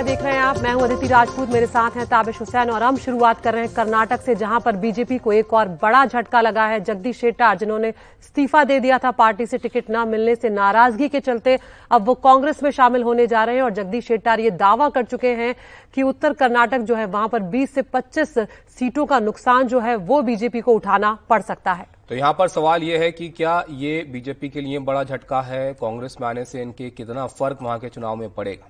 India देख रहे हैं आप। मैं हूँ अदिति राजपूत। मेरे साथ हैं ताबिश हुसैन और हम शुरुआत कर रहे हैं कर्नाटक से, जहाँ पर बीजेपी को एक और बड़ा झटका लगा है। जगदीश शेट्टार, जिन्होंने इस्तीफा दे दिया था पार्टी से टिकट न मिलने से नाराज़गी के चलते, अब वो कांग्रेस में शामिल होने जा रहे हैं और जगदीश शेट्टार ये दावा कर चुके हैं कि उत्तर कर्नाटक जो है, वहाँ पर बीस से पच्चीस सीटों का नुकसान जो है, वो बीजेपी को उठाना पड़ सकता है। तो यहाँ पर सवाल यह है कि क्या ये बीजेपी के लिए बड़ा झटका है? कांग्रेस में आने से इनके कितना फ़र्क वहाँ के चुनाव में पड़ेगा?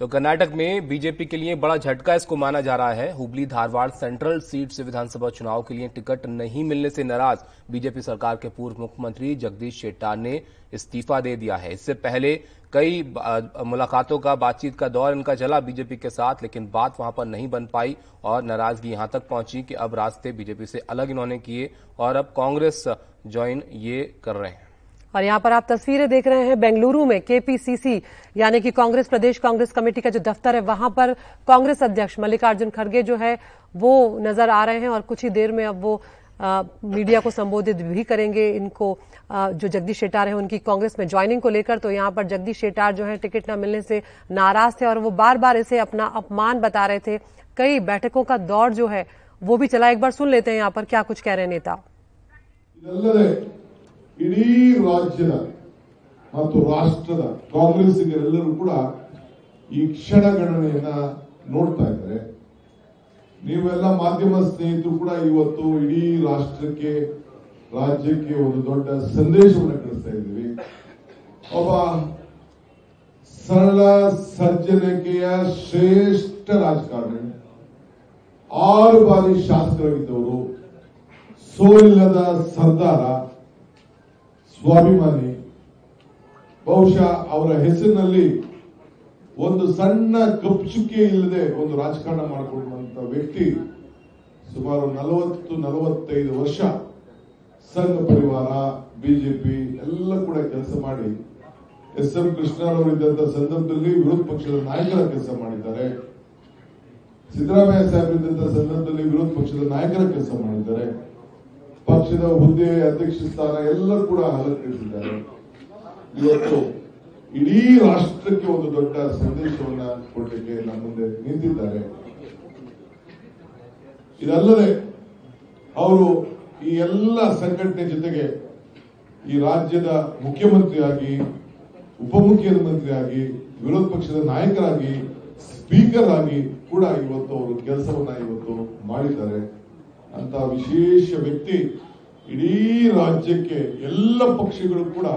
तो कर्नाटक में बीजेपी के लिए बड़ा झटका इसको माना जा रहा है। हुबली धारवाड़ सेंट्रल सीट से विधानसभा चुनाव के लिए टिकट नहीं मिलने से नाराज़ बीजेपी सरकार के पूर्व मुख्यमंत्री जगदीश शेट्टार ने इस्तीफा दे दिया है। इससे पहले कई मुलाकातों का बातचीत का दौर इनका चला बीजेपी के साथ, लेकिन बात वहाँ पर नहीं बन पाई और नाराज़गी यहाँ तक पहुँची कि अब रास्ते बीजेपी से अलग इन्होंने किए और अब कांग्रेस ज्वाइन ये कर रहे हैं। और यहाँ पर आप तस्वीरें देख रहे हैं बेंगलुरु में केपीसीसी यानी कि कांग्रेस प्रदेश कांग्रेस कमेटी का जो दफ्तर है वहाँ पर कांग्रेस अध्यक्ष मल्लिकार्जुन खड़गे जो है वो नज़र आ रहे हैं और कुछ ही देर में अब वो आ, मीडिया को संबोधित भी करेंगे इनको। आ, जो जगदीश शेटार है उनकी कांग्रेस में ज्वाइनिंग को लेकर तो यहाँ पर जगदीश शेटार जो है टिकट न मिलने से नाराज़ थे और वो बार बार इसे अपना अपमान बता रहे थे। कई बैठकों का दौर जो है वो भी चला। एक बार सुन लेते हैं यहाँ पर क्या कुछ कह रहे नेता। ಇಡೀ ರಾಜ್ಯದ ಮತ್ತು ರಾಷ್ಟ್ರದ ಕಾಂಗ್ರೆಸ್ಸಿಗರೆಲ್ಲರೂ ಕೂಡ ಈ ಕ್ಷಣಗಣನೆಯನ್ನ ನೋಡ್ತಾ ಇದ್ದಾರೆ. ನೀವೆಲ್ಲ ಮಾಧ್ಯಮ ಸ್ನೇಹಿತರು ಕೂಡ ಇವತ್ತು ಇಡೀ ರಾಷ್ಟ್ರಕ್ಕೆ, ರಾಜ್ಯಕ್ಕೆ ಒಂದು ದೊಡ್ಡ ಸಂದೇಶವನ್ನು ಕಳಿಸ್ತಾ ಇದ್ದೀವಿ. ಒಬ್ಬ ಸರಳ ಸಜ್ಜನಿಕೆಯ ಶ್ರೇಷ್ಠ ರಾಜಕಾರಣಿ, ಆರು ಬಾರಿ ಶಾಸಕರಾಗಿದ್ದವರು, ಸೋಲಿಲ್ಲದ ಸರ್ದಾರ ಸ್ವಾಭಿಮಾನಿ. ಬಹುಶಃ ಅವರ ಹೆಸರಿನಲ್ಲಿ ಒಂದು ಸಣ್ಣ ಕಪ್ಚುಕೆ ಇಲ್ಲದೆ ಒಂದು ರಾಜಕಾರಣ ಮಾಡಿಕೊಂಡಂತ ವ್ಯಕ್ತಿ ಸುಮಾರು ನಲವತ್ತು ನಲವತ್ತೈದು ವರ್ಷ ಸಂಘ ಪರಿವಾರ, ಬಿಜೆಪಿ ಎಲ್ಲ ಕೂಡ ಕೆಲಸ ಮಾಡಿ ಎಸ್ ಎಂ ಕೃಷ್ಣರವರು ಇದ್ದಂತ ಸಂದರ್ಭದಲ್ಲಿ ವಿರೋಧ ಪಕ್ಷದ ನಾಯಕರ ಕೆಲಸ ಮಾಡಿದ್ದಾರೆ. ಸಿದ್ದರಾಮಯ್ಯ ಸಾಹೇಬ್ ಇದ್ದಂತ ಸಂದರ್ಭದಲ್ಲಿ ವಿರೋಧ ಪಕ್ಷದ ನಾಯಕರ ಕೆಲಸ ಮಾಡಿದ್ದಾರೆ. ಪಕ್ಷದ ಹುದ್ದೆ ಅಧ್ಯಕ್ಷ ಸ್ಥಾನ ಎಲ್ಲ ಕೂಡ ಅಲಂಕರಿಸಿದ್ದಾರೆ. ಇವತ್ತು ಇಡೀ ರಾಷ್ಟ್ರಕ್ಕೆ ಒಂದು ದೊಡ್ಡ ಸಂದೇಶವನ್ನ ಕೊಡಲಿಕ್ಕೆ ನಮ್ಮ ಮುಂದೆ ನಿಂತಿದ್ದಾರೆ. ಇದಲ್ಲದೆ ಅವರು ಈ ಎಲ್ಲ ಸಂಘಟನೆ ಜೊತೆಗೆ ಈ ರಾಜ್ಯದ ಮುಖ್ಯಮಂತ್ರಿಯಾಗಿ ಉಪಮುಖ್ಯಮಂತ್ರಿಯಾಗಿ ವಿರೋಧ ಪಕ್ಷದ ನಾಯಕರಾಗಿ, ಸ್ಪೀಕರ್ ಆಗಿ ಕೂಡ ಇವತ್ತು ಅವರು ಕೆಲಸವನ್ನ ಇವತ್ತು ಮಾಡಿದ್ದಾರೆ. ಅಂತ ವಿಶೇಷ ವ್ಯಕ್ತಿ ಇಡೀ ರಾಜ್ಯಕ್ಕೆ ಎಲ್ಲ ಪಕ್ಷಗಳು ಕೂಡ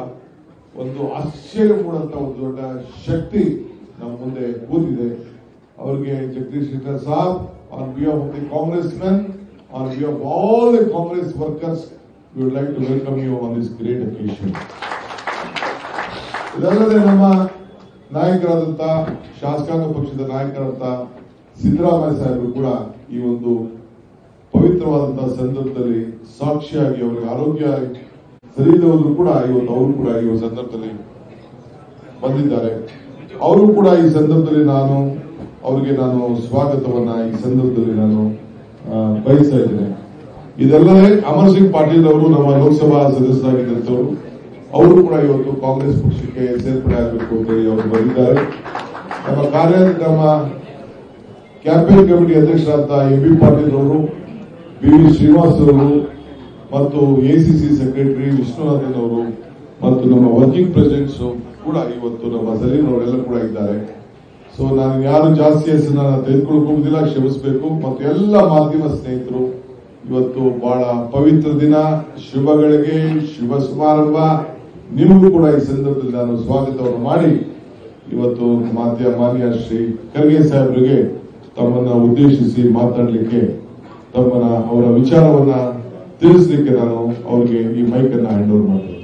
ಒಂದು ಆಶ್ಚರ್ಯ ಮೂಡಂತ ಒಂದು ದೊಡ್ಡ ಶಕ್ತಿ ನಮ್ಮ ಮುಂದೆ ಕೂತಿದೆ. ಅವರಿಗೆ Jagadish Shettar saab on behalf of the Congress men on behalf all the Congress workers we would like to welcome you on this great occasion ಇದಲ್ಲದೆ ನಮ್ಮ ನಾಯಕರಾದಂತಹ ಶಾಸಕಾಂಗ ಪಕ್ಷದ ನಾಯಕರಾದಂತಹ ಸಿದ್ದರಾಮಯ್ಯ ಸಾಹೇಬರು ಕೂಡ ಈ ಒಂದು ಪವಿತ್ರವಾದಂತಹ ಸಂದರ್ಭದಲ್ಲಿ ಸಾಕ್ಷಿಯಾಗಿ ಅವರಿಗೆ ಆರೋಗ್ಯ ಸರಿ ಕೂಡ ಇವತ್ತು ಅವರು ಕೂಡ ಈ ಸಂದರ್ಭದಲ್ಲಿ ಬಂದಿದ್ದಾರೆ. ಅವರು ಕೂಡ ಈ ಸಂದರ್ಭದಲ್ಲಿ ನಾನು ಅವರಿಗೆ ನಾನು ಸ್ವಾಗತವನ್ನ ಈ ಸಂದರ್ಭದಲ್ಲಿ ನಾನು ಬಯಸ್ತಾ ಇದ್ದೇನೆ. ಇದಲ್ಲದೆ ಅಮರ್ ಸಿಂಗ್ ಪಾಟೀಲ್ ಅವರು ನಮ್ಮ ಲೋಕಸಭಾ ಸದಸ್ಯರಾಗಿದ್ದಂಥವರು ಅವರು ಕೂಡ ಇವತ್ತು ಕಾಂಗ್ರೆಸ್ ಪಕ್ಷಕ್ಕೆ ಸೇರ್ಪಡೆ ಆಗಬೇಕು ಅಂತ ಹೇಳಿ ಅವರು ಬಂದಿದ್ದಾರೆ. ನಮ್ಮ ಕಾರ್ಯ ನಮ್ಮ ಕ್ಯಾಂಪೇನ್ ಕಮಿಟಿ ಅಧ್ಯಕ್ಷರಾದ ಎಂ ಬಿ ಪಾಟೀಲ್ ಅವರು ಬಿ ವಿ ಶ್ರೀನಿವಾಸ್ ಅವರು ಮತ್ತು ಎಸಿಸಿ ಸೆಕ್ರೆಟರಿ ವಿಷ್ಣುನಾಥನ್ ಅವರು ಮತ್ತು ನಮ್ಮ ವರ್ಕಿಂಗ್ ಪ್ರೆಸಿಡೆಂಟ್ಸ್ ಕೂಡ ಇವತ್ತು ನಮ್ಮ ಸಲೀನ್ ಅವರೆಲ್ಲ ಕೂಡ ಇದ್ದಾರೆ. ಸೊ ನಾನು ಯಾರು ಜಾಸ್ತಿ ಹೆಸರನ್ನ ತೆಗೆದುಕೊಳ್ಳೋದಿಲ್ಲ ಕ್ಷಮಿಸಬೇಕು. ಮತ್ತು ಎಲ್ಲ ಮಾಧ್ಯಮ ಸ್ನೇಹಿತರು, ಇವತ್ತು ಬಹಳ ಪವಿತ್ರ ದಿನ, ಶುಭಗಳಿಗೆ ಶುಭ ಸಮಾರಂಭ. ನಿಮಗೂ ಕೂಡ ಈ ಸಂದರ್ಭದಲ್ಲಿ ನಾನು ಸ್ವಾಗತವನ್ನು ಮಾಡಿ ಇವತ್ತು ಮಾನ್ಯ ಶ್ರೀ ಖರ್ಗೆ ಸಾಹೇಬರಿಗೆ ತಮ್ಮನ್ನ ಉದ್ದೇಶಿಸಿ ಮಾತಾಡಲಿಕ್ಕೆ ತಮ್ಮನ್ನ ಅವರ ವಿಚಾರವನ್ನ ತಿಳಿಸಲಿಕ್ಕೆ ನಾನು ಅವರಿಗೆ ಈ ಮೈಕ್ ಅನ್ನ ಹ್ಯಾಂಡ್ ಓವರ್ ಮಾಡ್ತೇನೆ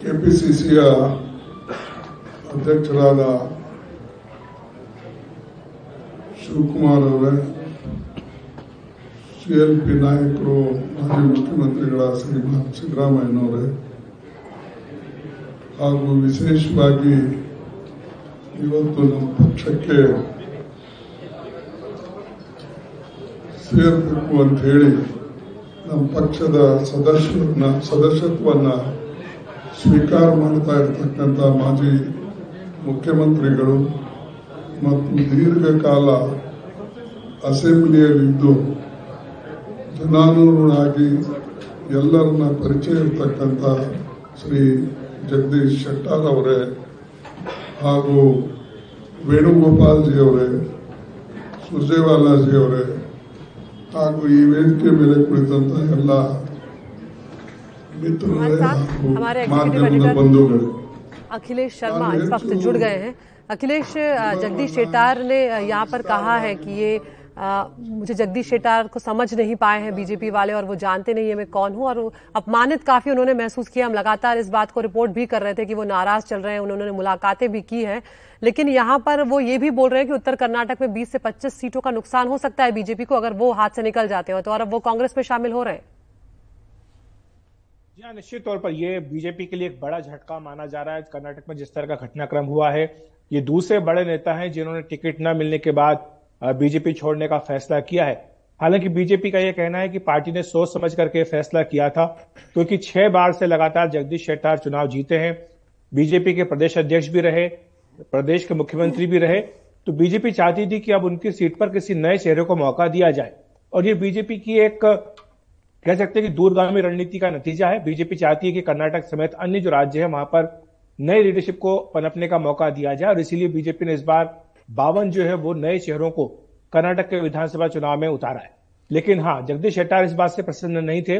ಕೆಪಿಸಿಸಿಯ ಅಧ್ಯಕ್ಷರಾದ ಶಿವಕುಮಾರ್ ಅವರೇ ಸಿಎಲ್ಪಿ ನಾಯಕರು, ಮಾಜಿ ಮುಖ್ಯಮಂತ್ರಿಗಳ ಶ್ರೀಮಾನ್ ಸಿದ್ದರಾಮಯ್ಯನವರೇ ಹಾಗೂ ವಿಶೇಷವಾಗಿ ಇವತ್ತು ನಮ್ಮ ಪಕ್ಷಕ್ಕೆ ಸೇರ್ಬೇಕು ಅಂತ ಹೇಳಿ ನಮ್ಮ ಪಕ್ಷದ ಸದಸ್ಯರನ್ನ ಸದಸ್ಯತ್ವವನ್ನು ಸ್ವೀಕಾರ ಮಾಡ್ತಾ ಇರತಕ್ಕಂಥ ಮಾಜಿ ಮುಖ್ಯಮಂತ್ರಿಗಳು ಮತ್ತು ದೀರ್ಘಕಾಲ ಅಸೆಂಬ್ಲಿಯಲ್ಲಿದ್ದು ಜನಾನುರಾಗಿ ಎಲ್ಲರನ್ನ ಪರಿಚಯ ಇರ್ತಕ್ಕಂಥ ಶ್ರೀ ಜಗದೀಶ್ ಶೆಟ್ಟಾರ್ ಅವರೇ ಹಾಗೂ ವೇಣುಗೋಪಾಲ್ಜಿ ಅವರೇ ಸುರ್ಜೇವಾಲಾಜಿ ಅವರೇ ಹಾಗೂ ಈ ವೇದಿಕೆ ಮೇಲೆ ಕುಳಿತಂತ ಎಲ್ಲ ಮಿತ್ರರೇ ಹಾಗೂ हमारे executive ಮಾಧ್ಯಮದ editor- ಬಂಧುಗಳೇ अखिलेश शर्मा इस वक्त जुड़ गए हैं अखिलेश अ, जगदीश शेटार ने अ, यहाँ पर कहा है कि ये अ, मुझे जगदीश शेटार को समझ नहीं पाए हैं बीजेपी वाले और वो जानते नहीं है मैं कौन हूँ और अपमानित काफ़ी उन्होंने महसूस किया। हम लगातार इस बात को रिपोर्ट भी कर रहे थे कि वो नाराज़ चल रहे हैं उन्होंने मुलाकातें भी की हैं। लेकिन यहाँ पर वो ये भी बोल रहे हैं कि उत्तर कर्नाटक में 20 से 25 सीटों का नुकसान हो सकता है बीजेपी को अगर वो हाथ से निकल जाते हो तो और अब वो कांग्रेस में शामिल हो रहे हैं। जी हाँ निश्चित तौर पर यह बीजेपी के लिए एक बड़ा झटका माना जा रहा है। कर्नाटक में जिस तरह का घटनाक्रम हुआ है ये दूसरे बड़े नेता हैं जिन्होंने टिकट न मिलने के बाद बीजेपी छोड़ने का फैसला किया है। हालाँकि बीजेपी का यह कहना है कि पार्टी ने सोच समझ करके फैसला किया था, क्योंकि छह बार से लगातार जगदीश शेट्टार चुनाव जीते हैं। बीजेपी के प्रदेश अध्यक्ष भी रहे, प्रदेश के मुख्यमंत्री भी रहे तो बीजेपी चाहती थी कि अब उनकी सीट पर किसी नए चेहरे को मौका दिया जाए। और ये बीजेपी की एक, कह सकते हैं कि दूरगामी रणनीति का नतीजा है। बीजेपी चाहती है कि कर्नाटक समेत अन्य जो राज्य है, वहाँ पर नई लीडरशिप को पनपने का मौका दिया जाए, और इसीलिए बीजेपी ने इस बार बावन जो है वो नए चेहरों को कर्नाटक के विधानसभा चुनाव में उतारा है। लेकिन हाँ जगदीश शेट्टार इस बात से प्रसन्न नहीं थे।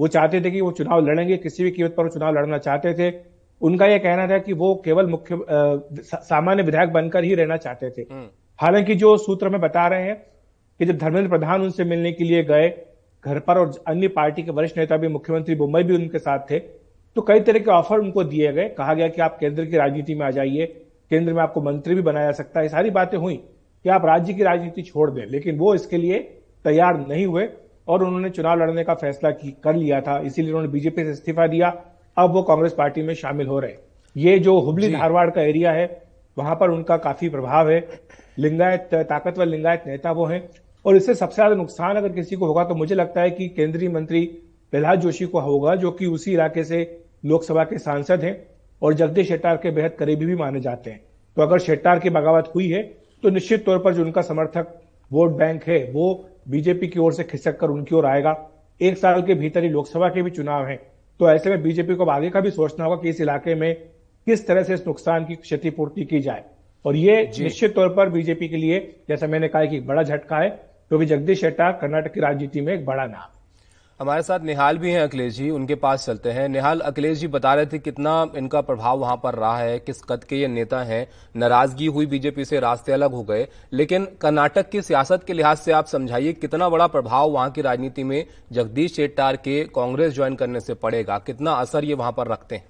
वो चाहते थे कि वो चुनाव लड़ेंगे किसी भी कीमत पर वो चुनाव लड़ना चाहते थे। उनका यह कहना था कि वो केवल मुख्य सा- सामान्य विधायक बनकर ही रहना चाहते थे। हालाँकि जो सूत्र में बता रहे हैं कि जब धर्मेंद्र प्रधान उनसे मिलने के लिए गए घर पर और अन्य पार्टी के वरिष्ठ नेता भी मुख्यमंत्री मुंबई भी उनके साथ थे तो कई तरह के ऑफ़र उनको दिए गए। कहा गया कि आप केंद्र की राजनीति में आ जाइए केंद्र में आपको मंत्री भी बनाया जा सकता है। सारी बातें हुई कि आप राज्य की राजनीति छोड़ दें लेकिन वो इसके लिए तैयार नहीं हुए और उन्होंने चुनाव लड़ने का फैसला की कर लिया था। इसीलिए उन्होंने बीजेपी से इस्तीफा दिया। अब वो कांग्रेस पार्टी में शामिल हो रहे ये जो हुबली धारवाड़ का एरिया है वहाँ पर उनका काफ़ी प्रभाव है। लिंगायत ताकतवर लिंगायत नेता वो हैं। और इससे सबसे ज़्यादा नुकसान अगर किसी को होगा तो मुझे लगता है कि केंद्रीय मंत्री प्रहलाद जोशी को होगा जो कि उसी इलाके से लोकसभा के सांसद हैं। और जगदीश शेट्टार के बेहद करीबी भी माने जाते हैं। तो अगर शेट्टार की बगावत हुई है तो निश्चित तौर पर जो उनका समर्थक वोट बैंक है वो बीजेपी की ओर से खिसक कर उनकी ओर आएगा। एक साल के भीतर ही लोकसभा के भी चुनाव है। तो ऐसे में बीजेपी को आगे का भी सोचना होगा कि इस इलाके में किस तरह से इस नुकसान की क्षतिपूर्ति की जाए। और ये निश्चित तौर पर बीजेपी के लिए जैसा मैंने कहा कि एक बड़ा झटका है। क्योंकि जगदीश शेट्टार कर्नाटक की राजनीति में एक बड़ा नाम। हमारे साथ निहाल भी हैं अखिलेश जी, उनके पास चलते हैं। निहाल, अखिलेश जी बता रहे थे कितना इनका प्रभाव वहाँ पर रहा है, किस कद के ये नेता हैं। नाराज़गी हुई बीजेपी से, रास्ते अलग हो गए। लेकिन कर्नाटक की सियासत के लिहाज से आप समझाइए कितना बड़ा प्रभाव वहाँ की राजनीति में जगदीश शेट्टार के कांग्रेस ज्वाइन करने से पड़ेगा? कितना असर ये वहाँ पर रखते हैं?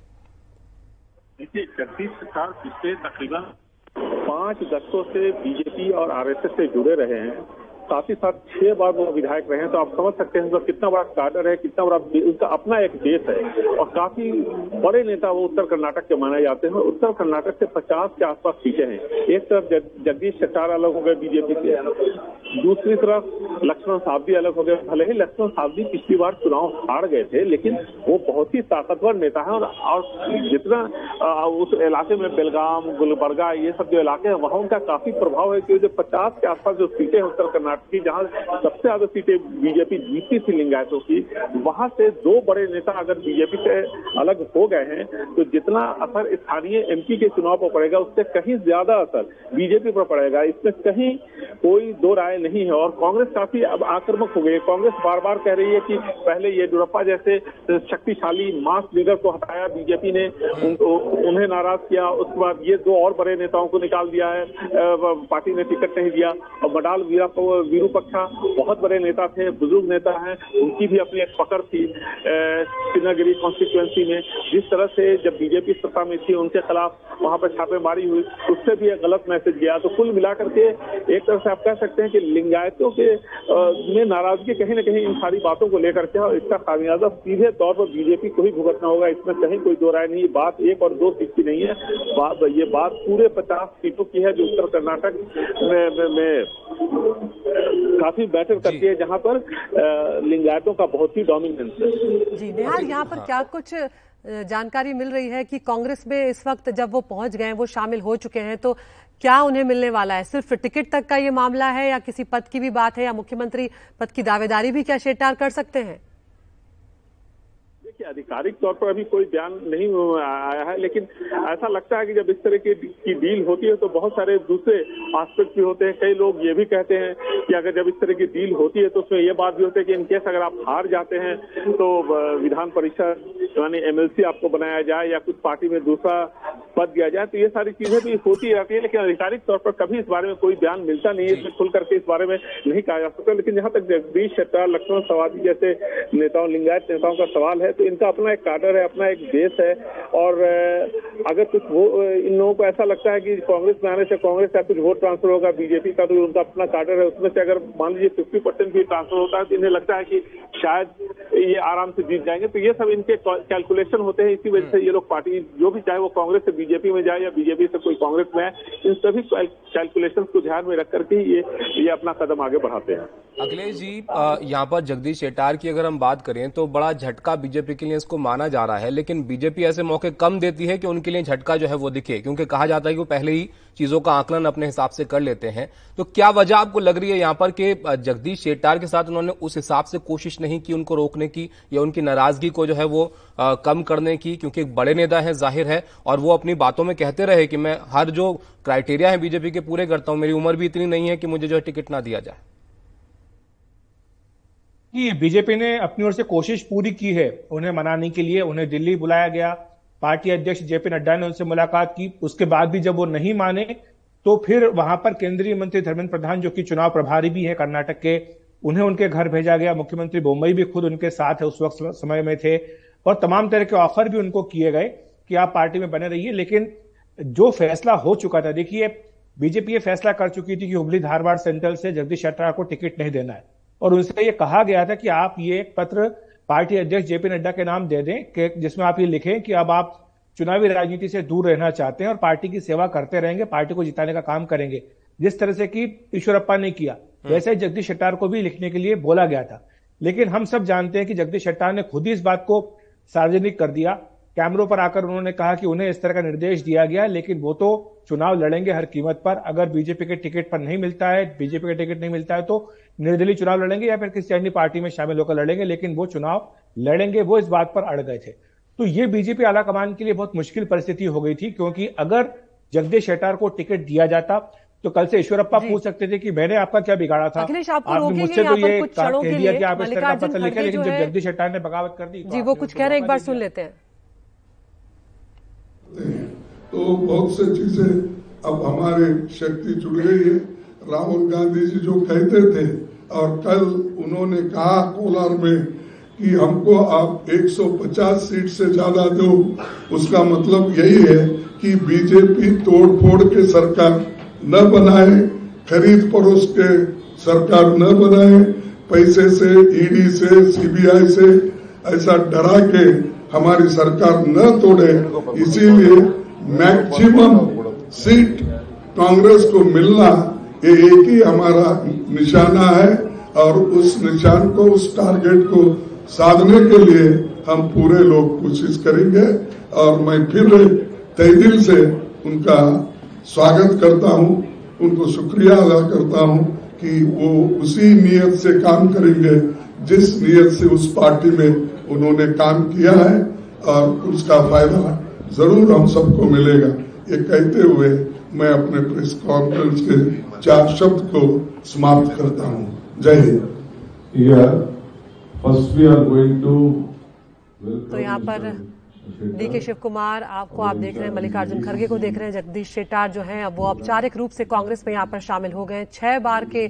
देखिए, जगदीश सरकार पिछले तकरीबन पाँच दशकों से बीजेपी और आरएसएस से जुड़े रहे हैं। साथ ही साथ छह बार वो विधायक रहे हैं तो आप समझ सकते हैं उनका कितना बड़ा कार्डर है कितना बड़ा उनका अपना एक देश है। और काफ़ी बड़े नेता वो उत्तर कर्नाटक के माने जाते हैं। उत्तर कर्नाटक से 50 के आसपास सीटें हैं। एक तरफ़ जगदीश शेट्टार अलग हो गए बीजेपी से दूसरी तरफ़ लक्ष्मण सावदी अलग हो गए। भले ही लक्ष्मण सावदी पिछली बार चुनाव हार गए थे लेकिन वो बहुत ही ताकतवर नेता है और, जितना उस इलाके में बेलगाम गुलबर्गा ये सब जो इलाके हैं वहाँ उनका काफ़ी प्रभाव है कि जो पचास के आसपास जो सीटें हैं उत्तर कर्नाटक की जहाँ सबसे ज़्यादा सीटें बीजेपी जीती थी लिंगायतों की, वहाँ से दो बड़े नेता अगर बीजेपी से अलग हो गए हैं तो जितना असर स्थानीय एमपी के चुनाव पर पड़ेगा, उससे कहीं ज़्यादा असर बीजेपी पर पड़ेगा। इसमें कहीं कोई दो राय नहीं है। और कांग्रेस काफ़ी अब आक्रामक हो गई है। कांग्रेस बार बार कह रही है कि पहले येडियुरप्पा जैसे शक्तिशाली मास लीडर को हटाया बीजेपी ने उन्हें नाराज़ किया, उसके बाद ये दो और बड़े नेताओं को निकाल दिया है पार्टी ने टिकट नहीं दिया, और मडाल वीरा वीरूपक्षा बहुत बड़े नेता थे बुज़ुर्ग नेता हैं उनकी भी अपनी एक पकड़ थी श्रीनगरी कॉन्स्टिट्युएंसी में। जिस तरह से जब बीजेपी सत्ता में थी उनके खिलाफ वहाँ पर छापेमारी हुई उससे भी एक गलत मैसेज गया। तो कुल मिलाकर के एक तरह से आप कह सकते हैं कि लिंगायतों के में नाराज़गी कहीं ना कहीं इन सारी बातों को लेकर के और इसका खामियाजा सीधे तौर पर बीजेपी को ही भुगतना होगा। इसमें कहीं कोई दो राय नहीं बात एक और दो सीट की नहीं है। बात ये बात पूरे पचास सीटों की है जो उत्तर कर्नाटक में, में, में काफ़ी बेटर करती है जहाँ पर लिंगायतों का बहुत ही डोमिनेंस है। जी निहाल यहाँ पर क्या कुछ जानकारी मिल रही है कि कांग्रेस में इस वक्त जब वो पहुँच गए वो शामिल हो चुके हैं तो क्या उन्हें मिलने वाला है? सिर्फ़ टिकट तक का ये मामला है या किसी पद की भी बात है या मुख्यमंत्री पद की दावेदारी भी क्या शेटार कर सकते हैं? देखिए आधिकारिक तौर पर अभी कोई बयान नहीं आया है लेकिन ऐसा लगता है कि जब इस तरह की, की डील होती है तो बहुत सारे दूसरे आस्पेक्ट भी होते हैं। कई लोग ये भी कहते हैं कि अगर जब इस तरह की डील होती है तो उसमें ये बात भी होती है कि इनकेस अगर आप हार जाते हैं तो विधान परिषद यानी एमएलसी आपको बनाया जाए या कुछ पार्टी में दूसरा पद दिया जाए तो ये सारी चीज़ें भी होती रहती है लेकिन आधिकारिक तौर पर कभी इस बारे में कोई बयान मिलता नहीं है इसमें खुल करके इस बारे में नहीं कहा जा सकता। लेकिन जहाँ तक जगदीश शेट्टार लक्ष्मण सवादी जैसे नेताओं लिंगायत नेताओं का सवाल है तो इनका अपना एक कार्डर है, अपना एक देश है और अगर कुछ वो इन लोगों को ऐसा लगता है कि कांग्रेस में आने से कांग्रेस का कुछ वोट ट्रांसफ़र होगा बीजेपी का तो उनका अपना कार्डर है, उसमें से अगर मान लीजिए फिफ्टी परसेंट भी ट्रांसफ़र होता है तो इन्हें लगता है कि शायद ये आराम से जीत जाएँगे। तो ये सब इनके कैलकुलेशन होते हैं, इसी वजह से ये लोग पार्टी, जो भी चाहे वो कांग्रेस से बीजेपी में जाए या बीजेपी से कोई कांग्रेस में आए, इन सभी कैलकुलेशन को ध्यान में रख करके ये ये अपना कदम आगे बढ़ाते हैं। अखिलेश जी यहाँ पर जगदीश शेटार की अगर हम बात करें तो बड़ा झटका बीजेपी के लिए इसको माना जा रहा है लेकिन बीजेपी ऐसे मौके कम देती है कि उनके लिए झटका जो है वो दिखे क्योंकि कहा जाता है कि वो पहले ही चीज़ों का आकलन अपने हिसाब से कर लेते हैं। तो क्या वजह आपको लग रही है यहाँ पर कि जगदीश शेट्टार के साथ उन्होंने उस हिसाब से कोशिश नहीं की उनको रोकने की या उनकी नाराज़गी को जो है वो आ, कम करने की क्योंकि एक बड़े नेता है ज़ाहिर है और वो अपनी बातों में कहते रहे कि मैं हर जो क्राइटेरिया है बीजेपी के पूरे करता हूँ मेरी उम्र भी इतनी नहीं है कि मुझे जो है टिकट ना दिया जाए। कि बीजेपी ने अपनी ओर से कोशिश पूरी की है उन्हें मनाने के लिए, उन्हें दिल्ली बुलाया गया। पार्टी अध्यक्ष जेपी नड्डा ने उनसे मुलाकात की। उसके बाद भी जब वो नहीं माने तो फिर वहाँ पर केंद्रीय मंत्री धर्मेंद्र प्रधान, जो कि चुनाव प्रभारी भी है कर्नाटक के, उन्हें उनके घर भेजा गया। मुख्यमंत्री मुंबई भी खुद उनके साथ है, उस वक्त समय में थे। और तमाम तरह के ऑफ़र भी उनको किए गए कि आप पार्टी में बने रहिए। लेकिन जो फैसला हो चुका था, देखिए, बीजेपी ये फैसला कर चुकी थी कि हुबली धारवाड़ सेंट्रल से जगदीश शेट्टार को टिकट नहीं देना है। और उनसे ये कहा गया था कि आप ये एक पत्र पार्टी अध्यक्ष जेपी नड्डा के नाम दे दें कि जिसमें आप ये लिखें कि अब आप चुनावी राजनीति से दूर रहना चाहते हैं और पार्टी की सेवा करते रहेंगे पार्टी को जिताने का काम करेंगे जिस तरह से कि ईश्वरप्पा ने किया हम्म। वैसे ही जगदीश शेट्टार को भी लिखने के लिए बोला गया था लेकिन हम सब जानते हैं कि जगदीश शेट्टार ने खुद ही इस बात को सार्वजनिक कर दिया कैमरों पर आकर उन्होंने कहा कि उन्हें इस तरह का निर्देश दिया गया लेकिन वो तो चुनाव लड़ेंगे हर कीमत पर। अगर बीजेपी के टिकट पर नहीं मिलता है बीजेपी का टिकट नहीं मिलता है तो निर्दलीय चुनाव लड़ेंगे या फिर किसी अन्य पार्टी में शामिल होकर लड़ेंगे लेकिन वो चुनाव लड़ेंगे वो इस बात पर अड़ गए थे। तो ये बीजेपी आला कमान के लिए बहुत मुश्किल परिस्थिति हो गई थी क्योंकि अगर जगदीश शेट्टार को टिकट दिया जाता तो कल से ईश्वरप्पा पूछ सकते थे कि मैंने आपका क्या बिगाड़ा था? आपने मुझसे तो ये कह दिया कि आप इस तरह का पत्र लिखे लेकिन जब जगदीश शेट्टार ने बगावत कर दी जी वो कुछ कह रहे हैं एक बार सुन लेते हैं। तो बहुत से चीज़ें अब हमारे शक्ति जुड़ गई है। राहुल गांधी जी जो कहते थे, और कल उन्होंने कहा कोलार में कि हमको आप 150 सीट से ज़्यादा दो। उसका मतलब यही है कि बीजेपी तोड़ फोड़ के सरकार न बनाए, खरीद परोस के सरकार न बनाए, पैसे से, ईडी से, सीबीआई से, ऐसा डरा के हमारी सरकार न तोड़े। इसीलिए मैक्सिमम सीट कांग्रेस को मिलना ये एक ही हमारा निशाना है और उस निशान को, उस टारगेट को साधने के लिए हम पूरे लोग कोशिश करेंगे और मैं फिर तय दिल से उनका स्वागत करता हूँ, उनको शुक्रिया अदा करता हूँ कि वो उसी नियत से काम करेंगे जिस नियत से उस पार्टी में उन्होंने काम किया है और उसका फ़ायदा ज़रूर हम सबको मिलेगा। ये कहते हुए मैं अपने प्रेस कॉन्फ्रेंस के चार शब्द को समाप्त करता हूँ। जय Hind. First we are going to तो यहाँ पर डी के शिव कुमार आपको आप देख रहे हैं मल्लिकार्जुन खड़गे को देख रहे हैं जगदीश शेट्टार जो हैं अब वो औपचारिक रूप से कांग्रेस में यहाँ पर शामिल हो गए छह बार के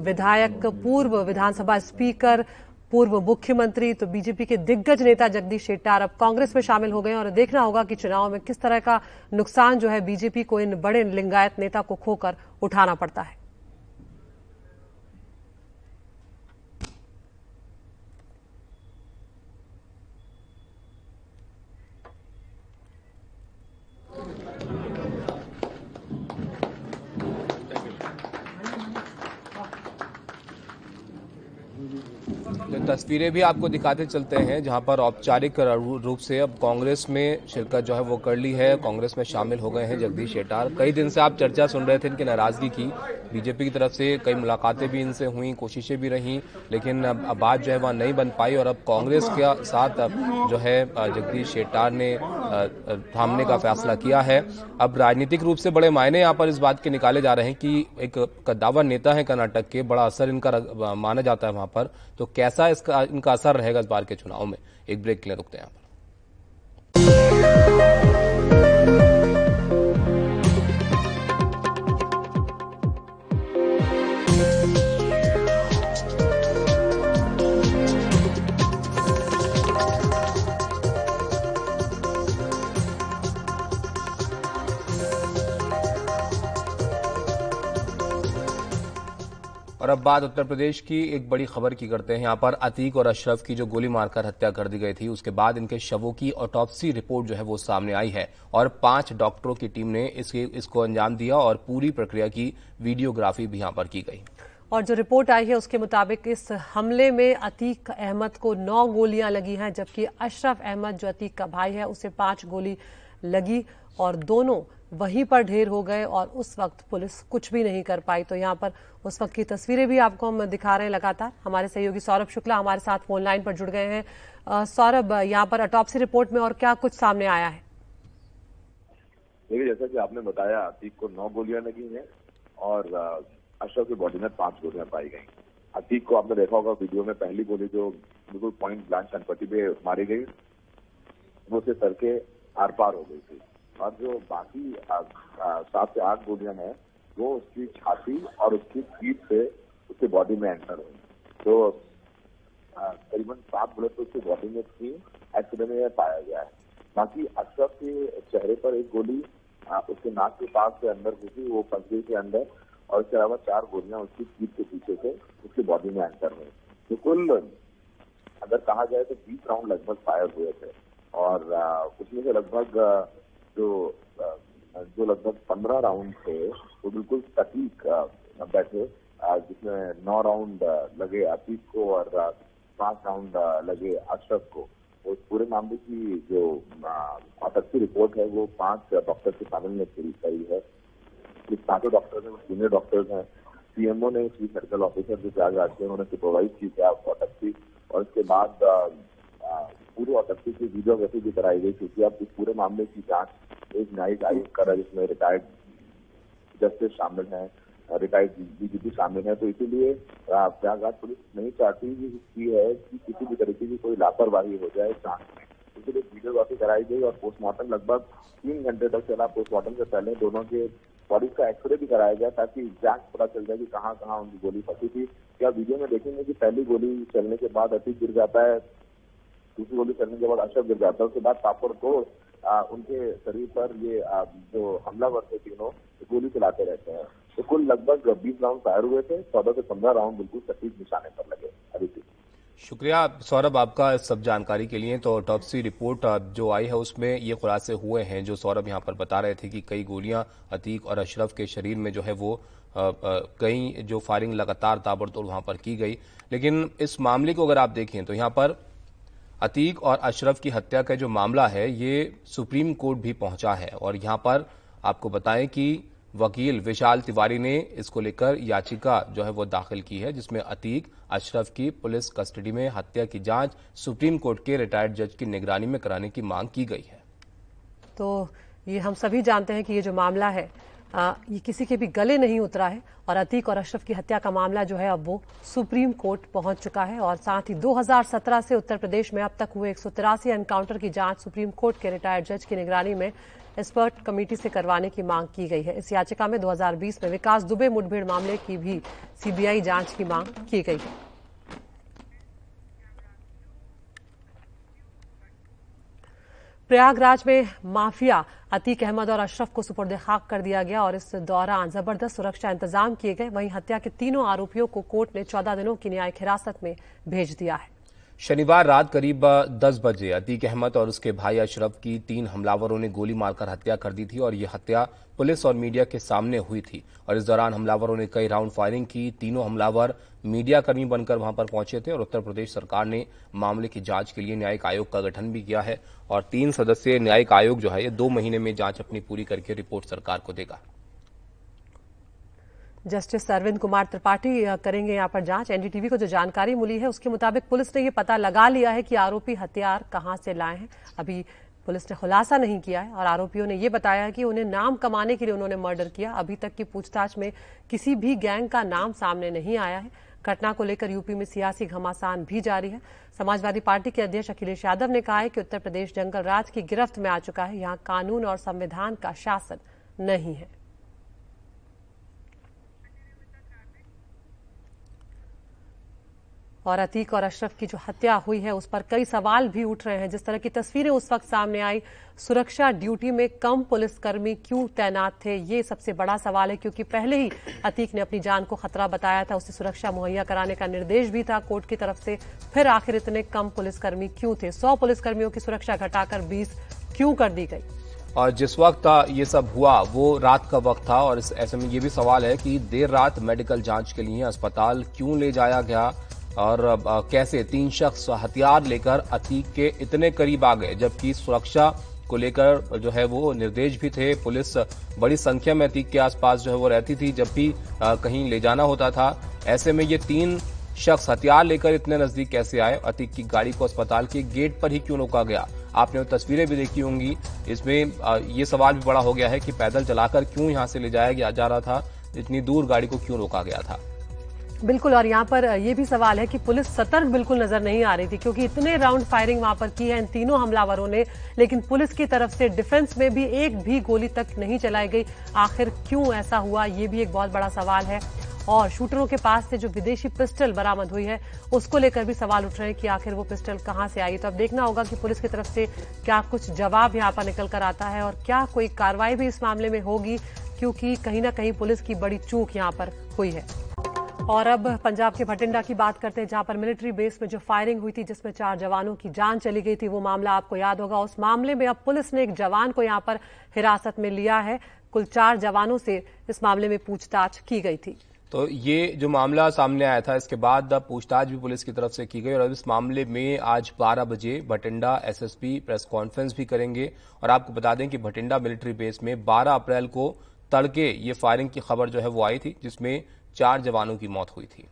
विधायक पूर्व विधानसभा स्पीकर पूर्व मुख्यमंत्री तो बीजेपी के दिग्गज नेता जगदीश शेट्टार अब कांग्रेस में शामिल हो गए और देखना होगा कि चुनाव में किस तरह का नुकसान जो है बीजेपी को इन बड़े लिंगायत नेता को खोकर उठाना पड़ता है। तो तस्वीरें भी आपको दिखाते चलते हैं, जहाँ पर औपचारिक रूप से अब कांग्रेस में शिरकत जो है वो कर ली है, कांग्रेस में शामिल हो गए हैं जगदीश शेटार। कई दिन से आप चर्चा सुन रहे थे इनकी नाराज़गी की। बीजेपी की तरफ़ से कई मुलाकातें भी इनसे हुई, कोशिशें भी रहीं, लेकिन अब बात जो है वहाँ नहीं बन पाई और अब कांग्रेस के साथ अब जो है जगदीश शेटार ने थामने का फैसला किया है। अब राजनीतिक रूप से बड़े मायने यहाँ पर इस बात के निकाले जा रहे हैं कि एक कद्दावर नेता है कर्नाटक के, बड़ा असर इनका माना जाता है वहाँ पर। तो कैसा इसका, इनका असर रहेगा इस बार के चुनाव में? एक ब्रेक के लिए रुकते हैं यहाँ पर। और अब बात उत्तर प्रदेश की, एक बड़ी खबर की करते हैं। यहाँ पर अतीक और अशरफ की जो गोली मारकर हत्या कर दी गई थी, उसके बाद इनके शवों की ऑटोप्सी रिपोर्ट जो है वो सामने आई है। और पाँच डॉक्टरों की टीम ने इसके, इसको अंजाम दिया और पूरी प्रक्रिया की वीडियोग्राफी भी यहाँ पर की गई। और जो रिपोर्ट आई है, उसके मुताबिक इस हमले में अतीक अहमद को नौ गोलियाँ लगी हैं, जबकि अशरफ अहमद, जो अतीक का भाई है, उसे पाँच गोली लगी और दोनों वहीं पर ढेर हो गए और उस वक्त पुलिस कुछ भी नहीं कर पाई। तो यहाँ पर उस वक्त की तस्वीरें भी आपको हम दिखा रहे हैं लगातार। हमारे सहयोगी सौरभ शुक्ला हमारे साथ फ़ोन लाइन पर जुड़ गए हैं। सौरभ, यहाँ पर अटॉप्सी रिपोर्ट में और क्या कुछ सामने आया है? देखिए, जैसा कि आपने बताया, अतीक को नौ गोलियाँ लगी हैं और अशरफ की बॉडी में पाँच गोलियाँ पाई गई। अतीक को आपने देखा होगा वीडियो में पहली गोली जो बिल्कुल पॉइंट ब्लांच संपत्ति पे मारी गई, वो उसे सर के आर पार हो गई थी। और जो बाकी सात से आठ गोलियाँ हैं, वो उसकी छाती और उसकी पीठ से उसकी बॉडी में एंटर हुई। तो करीबन सात बुलेट तो उसकी बॉडी में थी एक्सीडेंट में पाया गया है। बाकी अशरफ के चेहरे पर एक गोली उसके नाक के पास से अंदर घुसी, वो पंजे के अंदर, और इसके अलावा चार गोलियाँ उसकी पीठ के पीछे से उसकी बॉडी में एंटर हुई। तो कुल, अगर कहा जाए तो बीस राउंड लगभग फायर हुए थे। और उसमें से लगभग जो जो लगभग पंद्रह राउंड थे, वो बिल्कुल सटीक बैठे जिसमें नौ राउंड लगे अतीक को और पाँच राउंड लगे अशरफ को। उस पूरे मामले की जो ऑटोप्सी रिपोर्ट है, वो पाँच डॉक्टर के पैनल ने पूरी करी है। ये पाँचों डॉक्टर हैं सीनियर डॉक्टर्स हैं। सीएमओ ने चीफ मेडिकल ऑफिसर जो प्रयागराज के उन्होंने सुपरवाइज की थी क्या ऑटोप्सी और उसके बाद पूरी ऑटोप्सी की वीडियोग्राफी भी कराई गई, क्योंकि अब इस पूरे मामले की जाँच एक न्यायिक आयोग कर रहा जिसमें रिटायर्ड जस्टिस शामिल हैं रिटायर्ड डीजीपी शामिल है तो इसीलिए प्रयागराज पुलिस नहीं चाहती की है कि किसी भी तरीके की कोई लापरवाही हो जाए जाँच में। इसलिए वीडियोग्राफी कराई गई और पोस्टमार्टम लगभग तीन घंटे तक चला पोस्टमार्टम से पहले। दोनों के बॉडी का एक्सरे भी कराया गया ताकि एग्जैक्ट पता चल जाए कि कहाँ कहाँ उनकी गोली फंसी थी। क्या वीडियो में देखेंगे कि पहली गोली चलने के बाद अति गिर जाता है, दूसरी गोली चलने के बाद अशरफ गिर जाता है। उसके बाद पापड़ को उनके शरीर पर ये जो हमलावर थे तीनों गोली चलाते रहते हैं। तो कुल लगभग बीस राउंड फायर हुए थे, चौदह से पंद्रह राउंड बिल्कुल सटीक निशाने पर लगे अभी शुक्रिया सौरभ आपका सब जानकारी के लिए। तो ऑटोप्सी रिपोर्ट जो आई है उसमें ये खुलासे हुए हैं, जो सौरभ यहाँ पर बता रहे थे कि कई गोलियाँ अतीक और अशरफ के शरीर में जो है वो कई जो फायरिंग लगातार ताबड़तोड़ वहाँ पर की गई। लेकिन इस मामले को अगर आप देखें तो यहाँ पर अतीक और अशरफ की हत्या का जो मामला है, ये सुप्रीम कोर्ट भी पहुँचा है। और यहाँ पर आपको बताएँ कि वकील विशाल तिवारी ने इसको लेकर याचिका जो है वो दाखिल की है, जिसमें अतीक, अशरफ की पुलिस कस्टडी में हत्या की जाँच सुप्रीम कोर्ट के रिटायर्ड जज की निगरानी में कराने की मांग की गई है। तो ये हम सभी जानते हैं कि ये जो मामला है आ, ये किसी के भी गले नहीं उतरा है और अतीक और अशरफ की हत्या का मामला जो है अब वो सुप्रीम कोर्ट पहुँच चुका है और साथ ही 2017 से उत्तर प्रदेश में अब तक हुए एक सौ तिरासी एनकाउंटर की जाँच सुप्रीम कोर्ट के रिटायर्ड जज की निगरानी में एक्सपर्ट कमेटी से करवाने की मांग की गई है। इस याचिका में 2020 में विकास दुबे मुठभेड़ मामले की भी सीबीआई जाँच की मांग की गई है। प्रयागराज में माफिया अतीक अहमद और अशरफ को सुपुर्द खाक कर दिया गया और इस दौरान ज़बरदस्त सुरक्षा इंतज़ाम किए गए। वहीं हत्या के तीनों आरोपियों को कोर्ट ने चौदह दिनों की न्यायिक हिरासत में भेज दिया है। शनिवार रात करीब 10 बजे अतीक अहमद और उसके भाई अशरफ की तीन हमलावरों ने गोली मारकर हत्या कर दी थी और यह हत्या पुलिस और मीडिया के सामने हुई थी। और इस दौरान हमलावरों ने कई राउंड फायरिंग की। तीनों हमलावर मीडिया कर्मी बनकर वहाँ पर पहुँचे थे और उत्तर प्रदेश सरकार ने मामले की जाँच के लिए न्यायिक आयोग का गठन भी किया है और तीन सदस्यीय न्यायिक आयोग जो है, ये दो महीने में जाँच अपनी पूरी करके रिपोर्ट सरकार को देगा। जस्टिस अरविंद कुमार त्रिपाठी करेंगे यहाँ पर जाँच। एनडीटीवी को जो जानकारी मिली है, उसके मुताबिक पुलिस ने यह पता लगा लिया है कि आरोपी हथियार कहाँ से लाए हैं। अभी पुलिस ने खुलासा नहीं किया है और आरोपियों ने यह बताया कि उन्हें नाम कमाने के लिए उन्होंने मर्डर किया। अभी तक की पूछताछ में किसी भी गैंग का नाम सामने नहीं आया है। घटना को लेकर यूपी में सियासी घमासान भी जारी है। समाजवादी पार्टी के अध्यक्ष अखिलेश यादव ने कहा है कि उत्तर प्रदेश जंगल राज की गिरफ्त में आ चुका है। यहाँ कानून और संविधान का शासन नहीं है। और अतीक और अशरफ की जो हत्या हुई है, उस पर कई सवाल भी उठ रहे हैं। जिस तरह की तस्वीरें उस वक्त सामने आई, सुरक्षा ड्यूटी में कम पुलिसकर्मी क्यों तैनात थे, ये सबसे बड़ा सवाल है, क्योंकि पहले ही अतीक ने अपनी जान को खतरा बताया था उसे सुरक्षा मुहैया कराने का निर्देश भी था कोर्ट की तरफ़ से। फिर आखिर इतने कम पुलिसकर्मी क्यों थे? सौ पुलिसकर्मियों की सुरक्षा घटाकर बीस क्यों कर दी गई? और जिस वक्त ये सब हुआ, वो रात का वक्त था, और ऐसे में ये भी सवाल है कि देर रात मेडिकल जाँच के लिए अस्पताल क्यों ले जाया गया? और कैसे तीन शख्स हथियार लेकर अतीक के इतने करीब आ गए, जबकि सुरक्षा को लेकर जो है वो निर्देश भी थे। पुलिस बड़ी संख्या में अतीक के आसपास जो है वो रहती थी, जब भी कहीं ले जाना होता था। ऐसे में ये तीन शख्स हथियार लेकर इतने नज़दीक कैसे आए? अतीक की गाड़ी को अस्पताल के गेट पर ही क्यों रोका गया? आपने वो तस्वीरें भी देखी होंगी। इसमें ये सवाल भी बड़ा हो गया है कि पैदल चलाकर क्यों यहाँ से ले जाया जा रहा था? इतनी दूर गाड़ी को क्यों रोका गया था? बिल्कुल, और यहाँ पर यह भी सवाल है कि पुलिस सतर्क बिल्कुल नज़र नहीं आ रही थी, क्योंकि इतने राउंड फायरिंग वहाँ पर की है, इन तीनों हमलावरों ने, लेकिन पुलिस की तरफ़ से डिफेंस में भी एक भी गोली तक नहीं चलाई गई। आखिर क्यों ऐसा हुआ, ये भी एक बहुत बड़ा सवाल है। और शूटरों के पास से जो विदेशी पिस्टल बरामद हुई है, उसको लेकर भी सवाल उठ रहे हैं कि आखिर वो पिस्टल कहाँ से आई। तो अब देखना होगा कि पुलिस की तरफ़ से क्या कुछ जवाब यहाँ पर निकल कर आता है, और क्या कोई कार्रवाई भी इस मामले में होगी, क्योंकि कहीं ना कहीं पुलिस की बड़ी चूक यहाँ पर हुई है। और अब पंजाब के भटिंडा की बात करते हैं, जहाँ पर मिलिट्री बेस में जो फायरिंग हुई थी, जिसमें चार जवानों की जान चली गई थी, वो मामला आपको याद होगा। उस मामले में अब पुलिस ने एक जवान को यहाँ पर हिरासत में लिया है। कुल चार जवानों से इस मामले में पूछताछ की गई थी। तो ये जो मामला सामने आया था, इसके बाद पूछताछ भी पुलिस की तरफ़ से की गई और अब इस मामले में आज 12 बजे भटिंडा एसएसपी प्रेस कॉन्फ्रेंस भी करेंगे। और आपको बता दें कि भटिंडा मिलिट्री बेस में 12 अप्रैल को तड़के ये फायरिंग की खबर जो है वो आई थी, जिसमें चार जवानों की मौत हुई थी।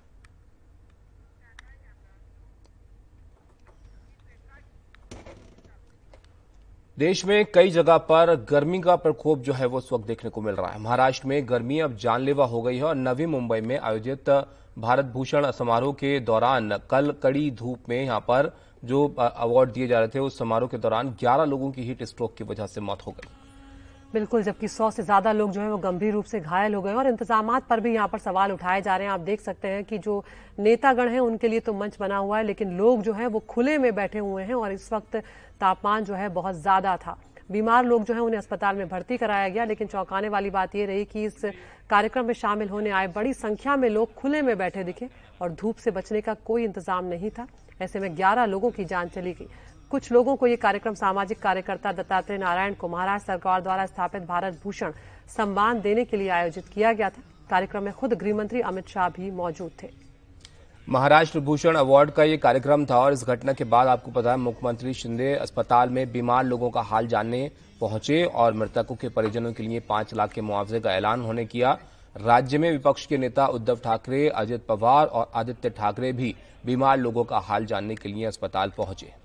देश में कई जगह पर गर्मी का प्रकोप जो है वो इस वक्त देखने को मिल रहा है। महाराष्ट्र में गर्मी अब जानलेवा हो गई है और नवी मुंबई में आयोजित भारत भूषण समारोह के दौरान कल कड़ी धूप में यहाँ पर जो अवार्ड दिए जा रहे थे, उस समारोह के दौरान 11 लोगों की हीट स्ट्रोक की वजह से मौत हो गई। बिल्कुल, जबकि सौ से ज़्यादा लोग जो है वो गंभीर रूप से घायल हो गए और इंतज़ाम पर भी यहाँ पर सवाल उठाए जा रहे हैं। आप देख सकते हैं कि जो नेतागण हैं, उनके लिए तो मंच बना हुआ है, लेकिन लोग जो है वो खुले में बैठे हुए हैं और इस वक्त तापमान जो है बहुत ज़्यादा था। बीमार लोग जो है उन्हें अस्पताल में भर्ती कराया गया, लेकिन चौंकाने वाली बात यह रही कि इस कार्यक्रम में शामिल होने आए बड़ी संख्या में लोग खुले में बैठे दिखे और धूप से बचने का कोई इंतज़ाम नहीं था। ऐसे में ग्यारह लोगों की जान चली गई। कुछ लोगों को ये कार्यक्रम सामाजिक कार्यकर्ता दत्तात्रेय नारायण को महाराष्ट्र सरकार द्वारा स्थापित भारत भूषण सम्मान देने के लिए आयोजित किया गया था। कार्यक्रम में खुद गृहमंत्री अमित शाह भी मौजूद थे। महाराष्ट्र भूषण अवार्ड का ये कार्यक्रम था और इस घटना के बाद आपको पता है, मुख्यमंत्री शिंदे अस्पताल में बीमार लोगों का हाल जानने पहुँचे और मृतकों के परिजनों के लिए पाँच लाख के मुआवजे का ऐलान होने किया। राज्य में विपक्ष के नेता उद्धव ठाकरे, अजित पवार और आदित्य ठाकरे भी बीमार लोगों का हाल जानने के लिए अस्पताल पहुँचे।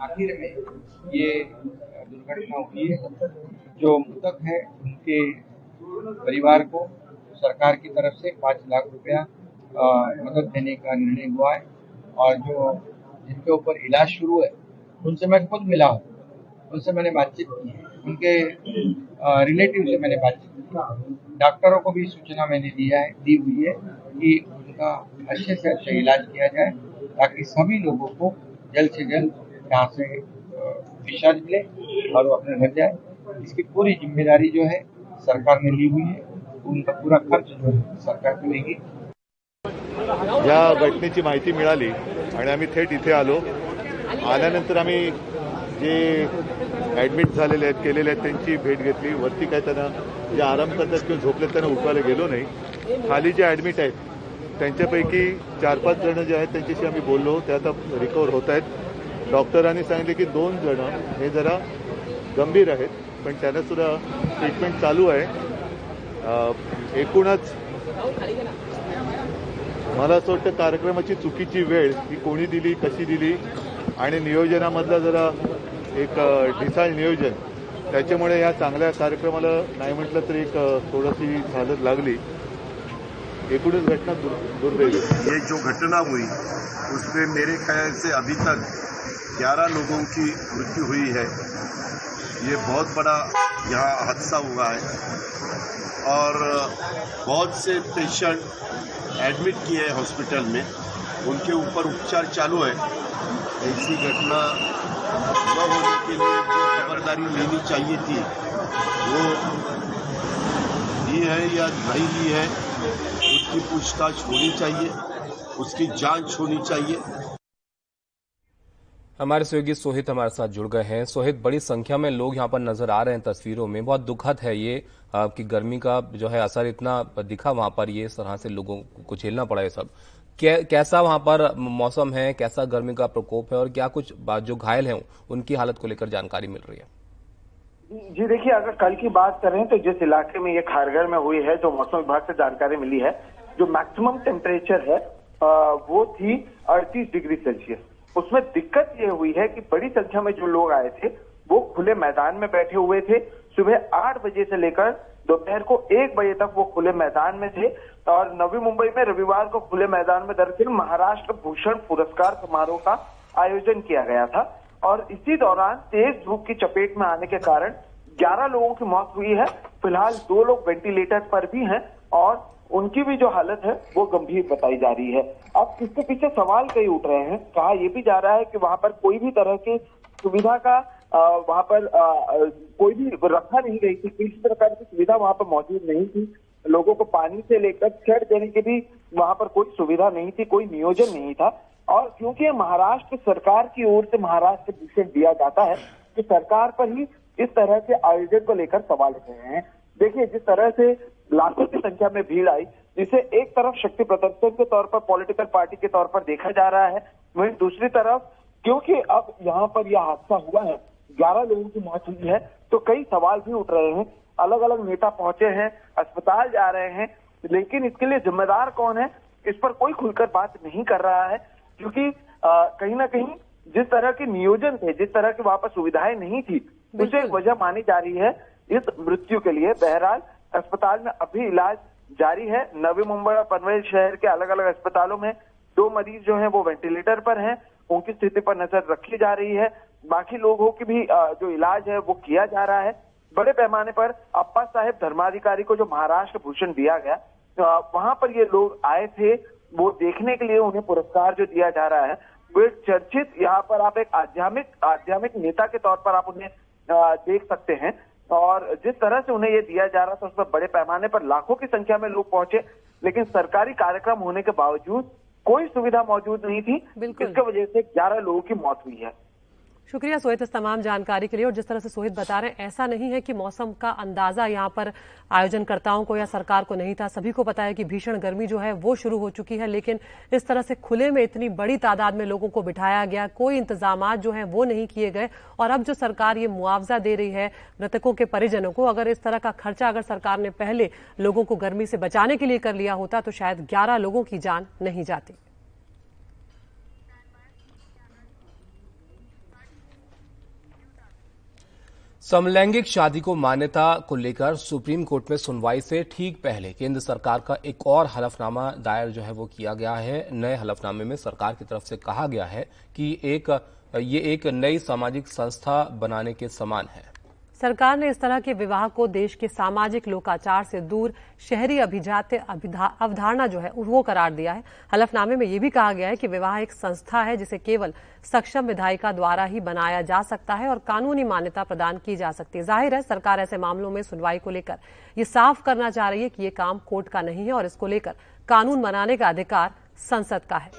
आखिर में ये दुर्घटना हुई है जो मृतक है, उनके परिवार को सरकार की तरफ़ से पाँच लाख रुपया मदद देने का निर्णय हुआ है और जो जिनके ऊपर इलाज शुरू है, उनसे मैं खुद मिला हूँ। उनसे मैंने बातचीत की है। उनके रिलेटिव से मैंने बातचीत की डॉक्टरों को भी सूचना मैंने दिया है, दी हुई है कि उनका अच्छे से अच्छा इलाज किया जाए, ताकि सभी लोगों को जल्द से जल्द यहाँ से डिस्चार्ज मिले और वो अपने घर जाए। इसकी पूरी जिम्मेदारी जो है सरकार ने ली हुई है। उनका पूरा खर्च जो है सरकार करेगी। या घटनेची माहिती मिळाली आणि आम्ही थेट इथे आलो. आल्यानंतर आम्ही जे ॲडमिट झालेले आहेत केलेले आहेत त्यांची भेट घेतली. वरती काय त्यांना जे आराम करतात किंवा झोपलेत त्यांना उठवायला गेलो नाही. खाली जे ॲडमिट आहेत त्यांच्यापैकी चार पाच जण जे आहेत त्यांच्याशी आम्ही बोललो. ते आता रिकवर होत आहेत. डॉक्टरांनी सांगितले की दोन जण हे जरा गंभीर आहेत पण त्यांना सुद्धा ट्रीटमेंट चालू आहे. एकूणच मला असं वाटतं कार्यक्रमाची चुकीची वेळ ही कोणी दिली कशी दिली आणि नियोजनामधलं जरा एक ढिसाळ नियोजन त्याच्यामुळे या चांगल्या कार्यक्रमाला नाही म्हटलं तरी एक थोडीशी हालत लागली. एकूणच घटना दुर- दुर्दैवी. ये जो घटना हुई उसमें मेरे ख्याल से अभी तक 11 लोगों की मृत्यु हुई है। ये बहुत बड़ा यहाँ हादसा हुआ है। और बहुत से पेशेंट एडमिट किए हैं हॉस्पिटल में। उनके ऊपर उपचार चालू है। ऐसी घटना न होने के लिए जो खबरदारी लेनी चाहिए थी, वो ली है या नहीं ली है, उसकी पूछताछ होनी चाहिए, उसकी जाँच होनी चाहिए। हमारे सहयोगी सोहित हमारे साथ जुड़ गए हैं। सोहित, बड़ी संख्या में लोग यहाँ पर नज़र आ रहे हैं तस्वीरों में। बहुत दुखद है ये कि गर्मी का जो है असर इतना दिखा वहाँ पर, ये इस तरह से लोगों को झेलना पड़ा ये सब। कैसा वहाँ पर मौसम है, कैसा गर्मी का प्रकोप है और क्या कुछ जो घायल हैं, उनकी हालत को लेकर जानकारी मिल रही है? जी, देखिए, अगर कल की बात करें तो जिस इलाके में ये खारगर में हुई है, जो मौसम विभाग से जानकारी मिली है, जो मैक्सिमम टेम्परेचर है वो थी 38 डिग्री सेल्सियस। उसमें दिक्कत ये हुई है कि बड़ी संख्या में जो लोग आए थे, वो खुले मैदान में बैठे हुए थे। सुबह आठ बजे से लेकर दोपहर को एक बजे तक वो खुले मैदान में थे और नवी मुंबई में रविवार को खुले मैदान में दरअसल महाराष्ट्र भूषण पुरस्कार समारोह का आयोजन किया गया था। और इसी दौरान तेज धूप की चपेट में आने के कारण 11 लोगों की मौत हुई है। फ़िलहाल दो लोग वेंटिलेटर पर भी हैं और उनकी भी जो हालत है वो गंभीर बताई जा रही है। अब इसके पीछे सवाल कई उठ रहे हैं। कहा यह भी जा रहा है कि वहाँ पर कोई भी तरह की सुविधा का वहाँ पर अ, कोई भी रखा नहीं गई थी। किसी प्रकार की सुविधा वहाँ पर मौजूद नहीं थी। लोगों को पानी से लेकर छेड़ देने की भी वहाँ पर कोई सुविधा नहीं थी कोई नियोजन नहीं था। और क्योंकि महाराष्ट्र सरकार की ओर से महाराष्ट्र भूषण दिया जाता है कि सरकार पर ही इस तरह के आयोजन को लेकर सवाल उठ रहे हैं। देखिए जिस तरह से लाखों की संख्या में भीड़ आई जिसे एक तरफ़ शक्ति प्रदर्शन के तौर पर पॉलिटिकल पार्टी के तौर पर देखा जा रहा है वहीं दूसरी तरफ़ क्योंकि अब यहाँ पर यह हादसा हुआ है ग्यारह लोगों की मौत हुई है तो कई सवाल भी उठ रहे हैं अलग अलग नेता पहुँचे हैं अस्पताल जा रहे हैं लेकिन इसके लिए जिम्मेदार कौन है इस पर कोई खुलकर बात नहीं कर रहा है क्योंकि कहीं ना कहीं जिस तरह के नियोजन थे जिस तरह की वहाँ पर सुविधाएँ नहीं थी उसे एक वजह मानी जा रही है इस मृत्यु के लिए बहरहाल अस्पताल में अभी इलाज जारी है। नवी मुंबई और पनवेल शहर के अलग अलग अस्पतालों में दो मरीज़ जो हैं वो वेंटिलेटर पर हैं। उनकी स्थिति पर नज़र रखी जा रही है। बाकी लोगों की भी जो इलाज है वो किया जा रहा है। बड़े पैमाने पर अप्पा साहेब धर्माधिकारी को जो महाराष्ट्र भूषण दिया गया वहाँ पर ये लोग आए थे। वो देखने के लिए उन्हें पुरस्कार जो दिया जा रहा है, वे चर्चित, यहाँ पर आप एक आध्यात्मिक आध्यात्मिक नेता के तौर पर आप उन्हें देख सकते हैं। और जिस तरह से उन्हें ये दिया जा रहा था उसमें पर बड़े पैमाने पर लाखों की संख्या में लोग पहुँचे लेकिन सरकारी कार्यक्रम होने के बावजूद कोई सुविधा मौजूद नहीं थी। इसके वजह से ग्यारह लोगों की मौत हुई है। शुक्रिया सोहित इस तमाम जानकारी के लिए। और जिस तरह से सोहित बता रहे हैं, ऐसा नहीं है कि मौसम का अंदाज़ा यहाँ पर आयोजनकर्ताओं को या सरकार को नहीं था। सभी को पता है कि भीषण गर्मी जो है, वो शुरू हो चुकी है, लेकिन इस तरह से खुले में इतनी बड़ी तादाद में लोगों को बिठाया गया, कोई इंतज़ाम जो है, वो नहीं किए गए। और अब जो सरकार ये मुआवजा दे रही है मृतकों के परिजनों को, अगर इस तरह का खर्चा अगर सरकार ने पहले लोगों को गर्मी से बचाने के लिए कर लिया होता तो शायद ग्यारह लोगों की जान नहीं जाती। समलैंगिक शादी को मान्यता को लेकर सुप्रीम कोर्ट में सुनवाई से ठीक पहले केंद्र सरकार का एक और हलफनामा दायर जो है वो किया गया है। नए हलफनामे में सरकार की तरफ़ से कहा गया है कि एक, ये एक नई सामाजिक संस्था बनाने के समान है। सरकार ने इस तरह के विवाह को देश के सामाजिक लोकाचार से दूर, शहरी अभिजात्य अवधारणा जो है, वो करार दिया है। हलफनामे में ये भी कहा गया है कि विवाह एक संस्था है जिसे केवल सक्षम विधायिका द्वारा ही बनाया जा सकता है और कानूनी मान्यता प्रदान की जा सकती है। ज़ाहिर है, सरकार ऐसे मामलों में सुनवाई को लेकर ये साफ़ करना चाह रही है कि ये काम कोर्ट का नहीं है और इसको लेकर कानून बनाने का अधिकार संसद का है।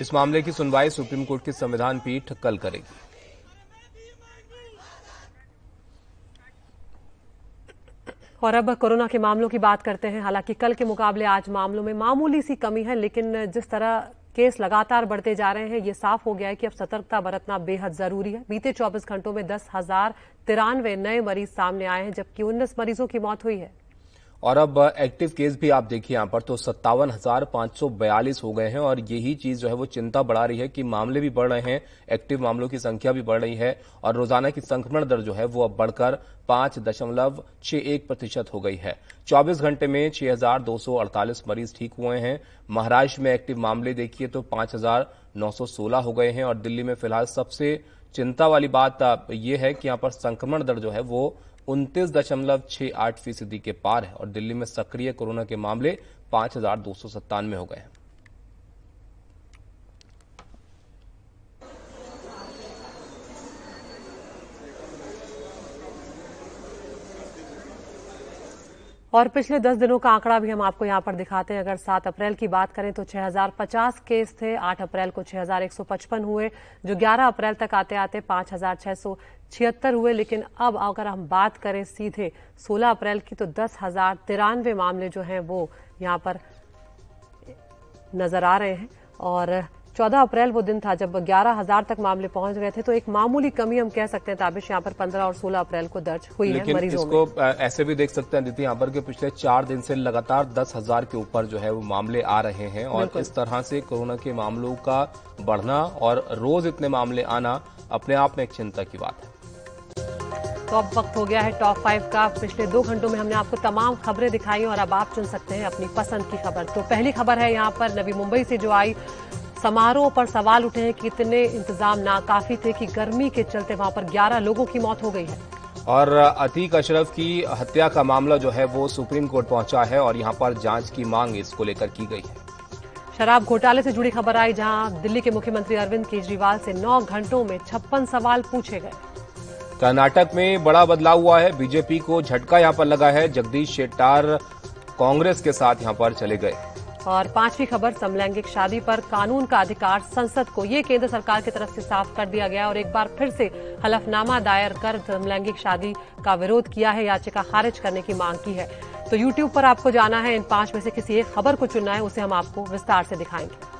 इस मामले की सुनवाई सुप्रीम कोर्ट की संविधान पीठ कल करेगी। और अब कोरोना के मामलों की बात करते हैं। हालाँकि कल के मुकाबले आज मामलों में मामूली सी कमी है, लेकिन जिस तरह केस लगातार बढ़ते जा रहे हैं, ये साफ़ हो गया है कि अब सतर्कता बरतना बेहद ज़रूरी है। बीते 24 घंटों में दस हज़ार तिरानवे नए मरीज़ सामने आए हैं, जबकि उन्नीस मरीजों की मौत हुई है। और अब एक्टिव केस भी आप देखिए यहाँ पर तो सत्तावन हज़ार पाँच सौ बयालीस हो गए हैं और यही चीज़ जो है वो चिंता बढ़ा रही है कि मामले भी बढ़ रहे हैं, एक्टिव मामलों की संख्या भी बढ़ रही है और रोज़ाना की संक्रमण दर जो है वो अब बढ़कर पाँच दशमलव छह एक प्रतिशत हो गई है। चौबीस घंटे में छह हज़ार दो सौ अड़तालीस मरीज़ ठीक हुए हैं। महाराष्ट्र में एक्टिव मामले देखिए तो पाँच हज़ार नौ सौ सोलह हो गए हैं और दिल्ली में फ़िलहाल सबसे चिंता वाली बात यह है कि यहाँ पर संक्रमण दर जो है वो उनतीस दशमलव छह आठ फ़ीसदी के पार है और दिल्ली में सक्रिय कोरोना के मामले पाँच हज़ार दो सौ सत्तानवे हो गए हैं। और पिछले 10 दिनों का आंकड़ा भी हम आपको यहाँ पर दिखाते हैं। अगर सात अप्रैल की बात करें तो 6050 केस थे, आठ अप्रैल को 6155 हुए, जो 11 अप्रैल तक आते आते पाँच छिहत्तर हुए। लेकिन अब अगर हम बात करें सीधे 16 अप्रैल की तो दस हज़ार तिरानवे मामले जो हैं वो यहाँ पर नज़र आ रहे हैं। और 14 अप्रैल वो दिन था जब 11,000 तक मामले पहुँच गए थे। तो एक मामूली कमी हम कह सकते हैं ताबिश यहाँ पर 15 और 16 अप्रैल को दर्ज हुई है मरीजों इसको। ऐसे भी देख सकते हैं दीदी यहाँ पर के पिछले चार दिन से लगातार दस हज़ार के ऊपर जो है वो मामले आ रहे हैं और इस तरह से कोरोना के मामलों का बढ़ना और रोज इतने मामले आना अपने आप में एक चिंता की बात है। तो अब वक्त हो गया है टॉप फाइव का। पिछले दो घंटों में हमने आपको तमाम खबरें दिखाई और अब आप चुन सकते हैं अपनी पसंद की खबर। तो पहली खबर है यहाँ पर नवी मुंबई से जो आई समारोह पर सवाल उठे हैं कि इतने इंतज़ाम नाकाफी थे कि गर्मी के चलते वहाँ पर 11 लोगों की मौत हो गई है। और अतीक अशरफ की हत्या का मामला जो है वो सुप्रीम कोर्ट पहुँचा है और यहाँ पर जाँच की मांग इसको लेकर की गई है। शराब घोटाले से जुड़ी खबर आई जहाँ दिल्ली के मुख्यमंत्री अरविंद केजरीवाल से नौ घंटों में छप्पन सवाल पूछे गए। कर्नाटक में बड़ा बदलाव हुआ है। बीजेपी को झटका यहाँ पर लगा है। जगदीश शेट्टार कांग्रेस के साथ यहाँ पर चले गए। और पांचवी खबर, समलैंगिक शादी पर कानून का अधिकार संसद को। ये केंद्र सरकार की तरफ़ से साफ़ कर दिया गया और एक बार फिर से हलफनामा दायर कर समलैंगिक शादी का विरोध किया है। याचिका खारिज करने की मांग की है। तो यूट्यूब पर आपको जाना है। इन पाँच में से किसी एक खबर को चुनना है, उसे हम आपको विस्तार से दिखाएँगे।